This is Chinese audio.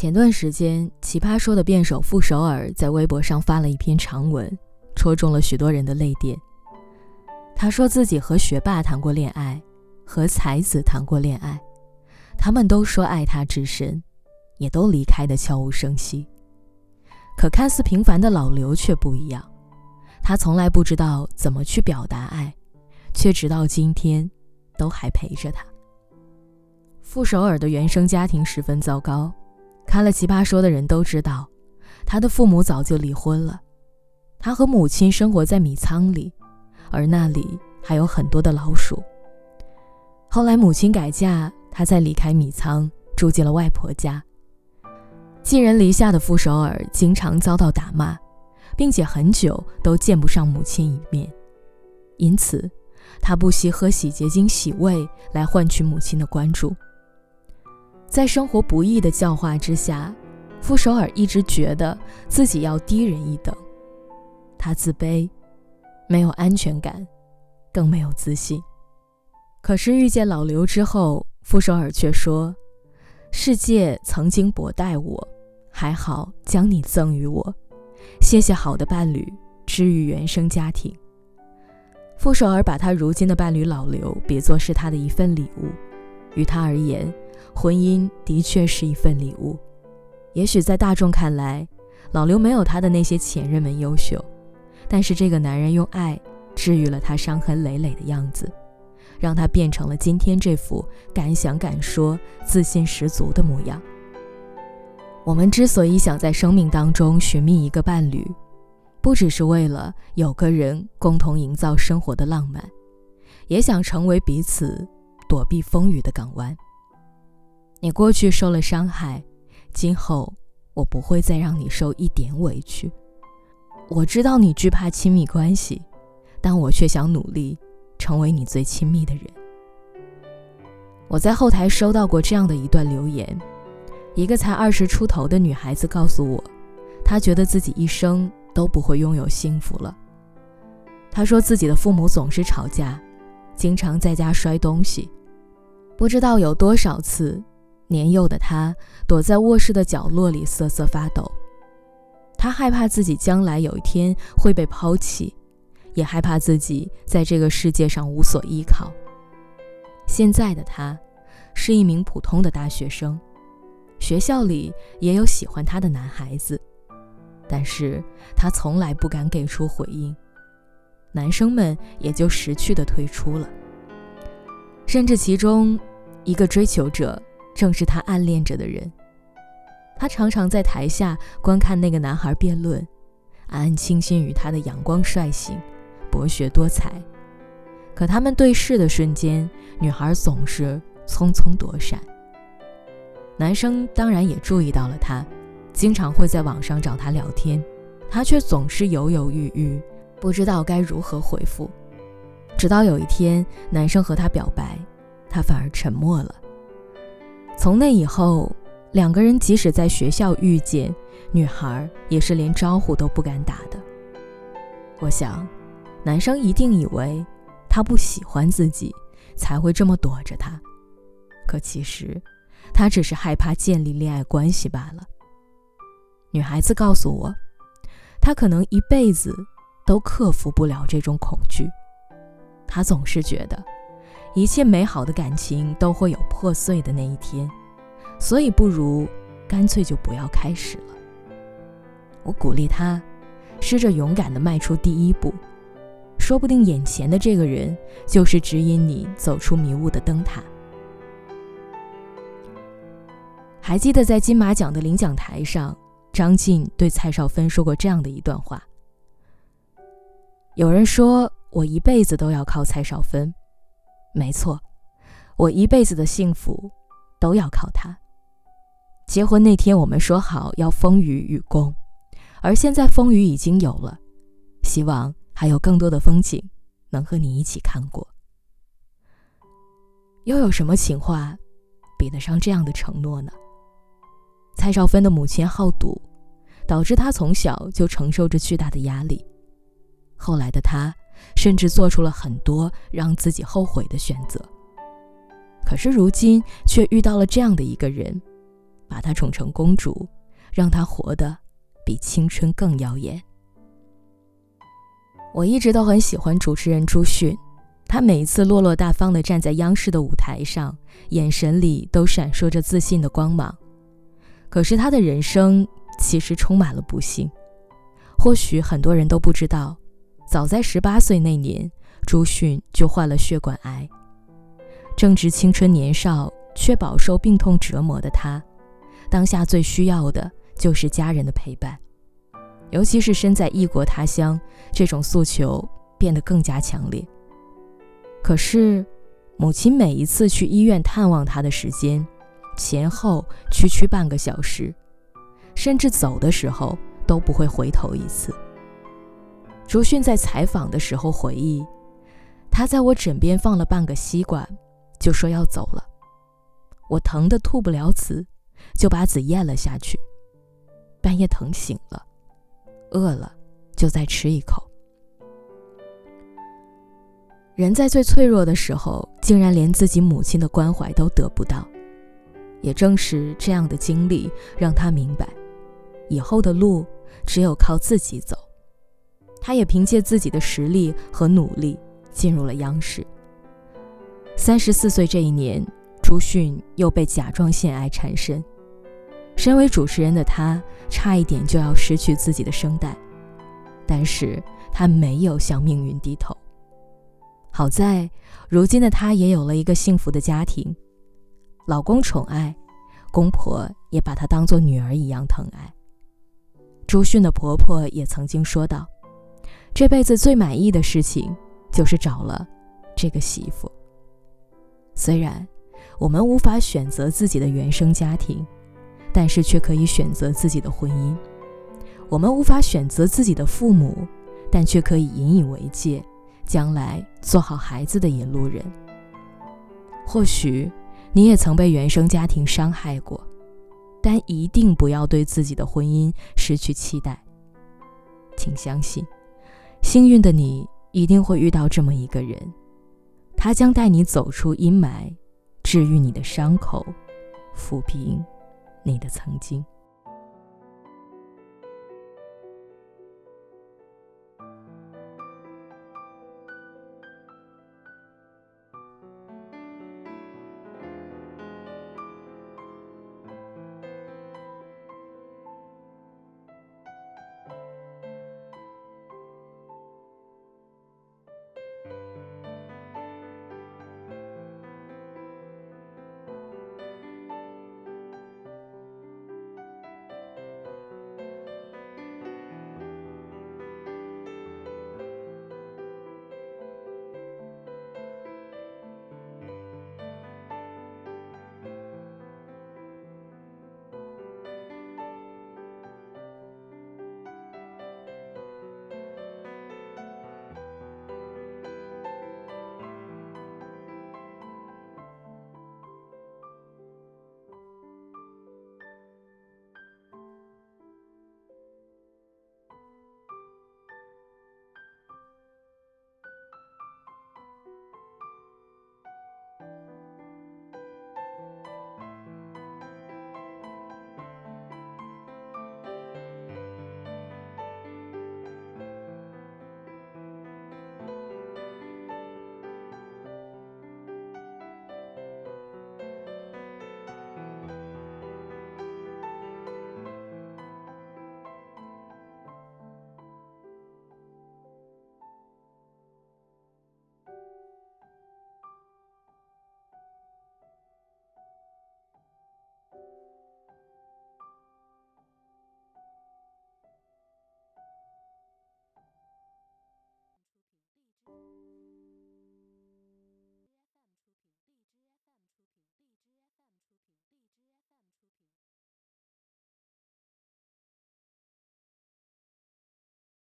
前段时间，《奇葩说》的辩手傅首尔在微博上发了一篇长文，戳中了许多人的泪点。他说自己和学霸谈过恋爱，和才子谈过恋爱，他们都说爱他至深，也都离开的悄无声息。可看似平凡的老刘却不一样，他从来不知道怎么去表达爱，却直到今天，都还陪着他。傅首尔的原生家庭十分糟糕。看了《奇葩说》的人都知道，他的父母早就离婚了，他和母亲生活在米仓里，而那里还有很多的老鼠。后来母亲改嫁，他才离开米仓，住进了外婆家。寄人篱下的傅首尔经常遭到打骂，并且很久都见不上母亲一面，因此他不惜喝洗洁精洗胃来换取母亲的关注。在生活不易的教化之下，傅首尔一直觉得自己要低人一等。他自卑，没有安全感，更没有自信。可是遇见老刘之后，傅首尔却说：“世界曾经薄待我，还好将你赠予我。谢谢好的伴侣，治愈原生家庭。”傅首尔把他如今的伴侣老刘比作是他的一份礼物，于他而言。婚姻的确是一份礼物，也许在大众看来，老刘没有他的那些前任们优秀，但是这个男人用爱治愈了他伤痕累累的样子，让他变成了今天这副敢想敢说、自信十足的模样。我们之所以想在生命当中寻觅一个伴侣，不只是为了有个人共同营造生活的浪漫，也想成为彼此躲避风雨的港湾。你过去受了伤害，今后我不会再让你受一点委屈。我知道你惧怕亲密关系，但我却想努力成为你最亲密的人。我在后台收到过这样的一段留言：一个才二十出头的女孩子告诉我，她觉得自己一生都不会拥有幸福了。她说自己的父母总是吵架，经常在家摔东西，不知道有多少次。年幼的他躲在卧室的角落里瑟瑟发抖，他害怕自己将来有一天会被抛弃，也害怕自己在这个世界上无所依靠。现在的他是一名普通的大学生，学校里也有喜欢他的男孩子，但是他从来不敢给出回应，男生们也就识趣的退出了，甚至其中一个追求者。正是他暗恋着的人。他常常在台下观看那个男孩辩论，暗暗倾心于他的阳光率性、博学多才。可他们对视的瞬间，女孩总是匆匆躲闪。男生当然也注意到了他，经常会在网上找他聊天，他却总是犹犹豫豫，不知道该如何回复。直到有一天，男生和他表白，他反而沉默了。从那以后，两个人即使在学校遇见，女孩也是连招呼都不敢打的。我想，男生一定以为他不喜欢自己，才会这么躲着他。可其实，他只是害怕建立恋爱关系罢了。女孩子告诉我，她可能一辈子都克服不了这种恐惧。她总是觉得。一切美好的感情都会有破碎的那一天，所以不如干脆就不要开始了。我鼓励他，试着勇敢地迈出第一步，说不定眼前的这个人就是指引你走出迷雾的灯塔。还记得在金马奖的领奖台上，张晋对蔡少芬说过这样的一段话：“有人说我一辈子都要靠蔡少芬。”没错，我一辈子的幸福都要靠他。结婚那天，我们说好要风雨与共，而现在风雨已经有了，希望还有更多的风景能和你一起看过。又有什么情话比得上这样的承诺呢？蔡少芬的母亲好赌，导致她从小就承受着巨大的压力。后来的她。甚至做出了很多让自己后悔的选择。可是如今却遇到了这样的一个人，把她宠成公主，让她活得比青春更耀眼。我一直都很喜欢主持人朱迅，他每一次落落大方地站在央视的舞台上，眼神里都闪烁着自信的光芒。可是他的人生其实充满了不幸。或许很多人都不知道，早在十八岁那年，朱迅就患了血管癌。正值青春年少却饱受病痛折磨的他，当下最需要的就是家人的陪伴。尤其是身在异国他乡，这种诉求变得更加强烈。可是，母亲每一次去医院探望他的时间，前后区区半个小时，甚至走的时候都不会回头一次。朱迅在采访的时候回忆，他在我枕边放了半个西瓜，就说要走了。我疼得吐不了籽，就把籽咽了下去。半夜疼醒了。饿了，就再吃一口。人在最脆弱的时候，竟然连自己母亲的关怀都得不到。也正是这样的经历，让他明白，以后的路只有靠自己走。他也凭借自己的实力和努力，进入了央视。三十四岁这一年，朱迅又被甲状腺癌缠身。身为主持人的他，差一点就要失去自己的声带，但是他没有向命运低头。好在，如今的他也有了一个幸福的家庭，老公宠爱，公婆也把她当做女儿一样疼爱。朱迅的婆婆也曾经说道：“这辈子最满意的事情，就是找了这个媳妇。”虽然我们无法选择自己的原生家庭。但是却可以选择自己的婚姻。我们无法选择自己的父母，但却可以引以为戒，将来做好孩子的引路人。或许你也曾被原生家庭伤害过，但一定不要对自己的婚姻失去期待。请相信，幸运的你一定会遇到这么一个人，他将带你走出阴霾，治愈你的伤口，抚平。你的曾经。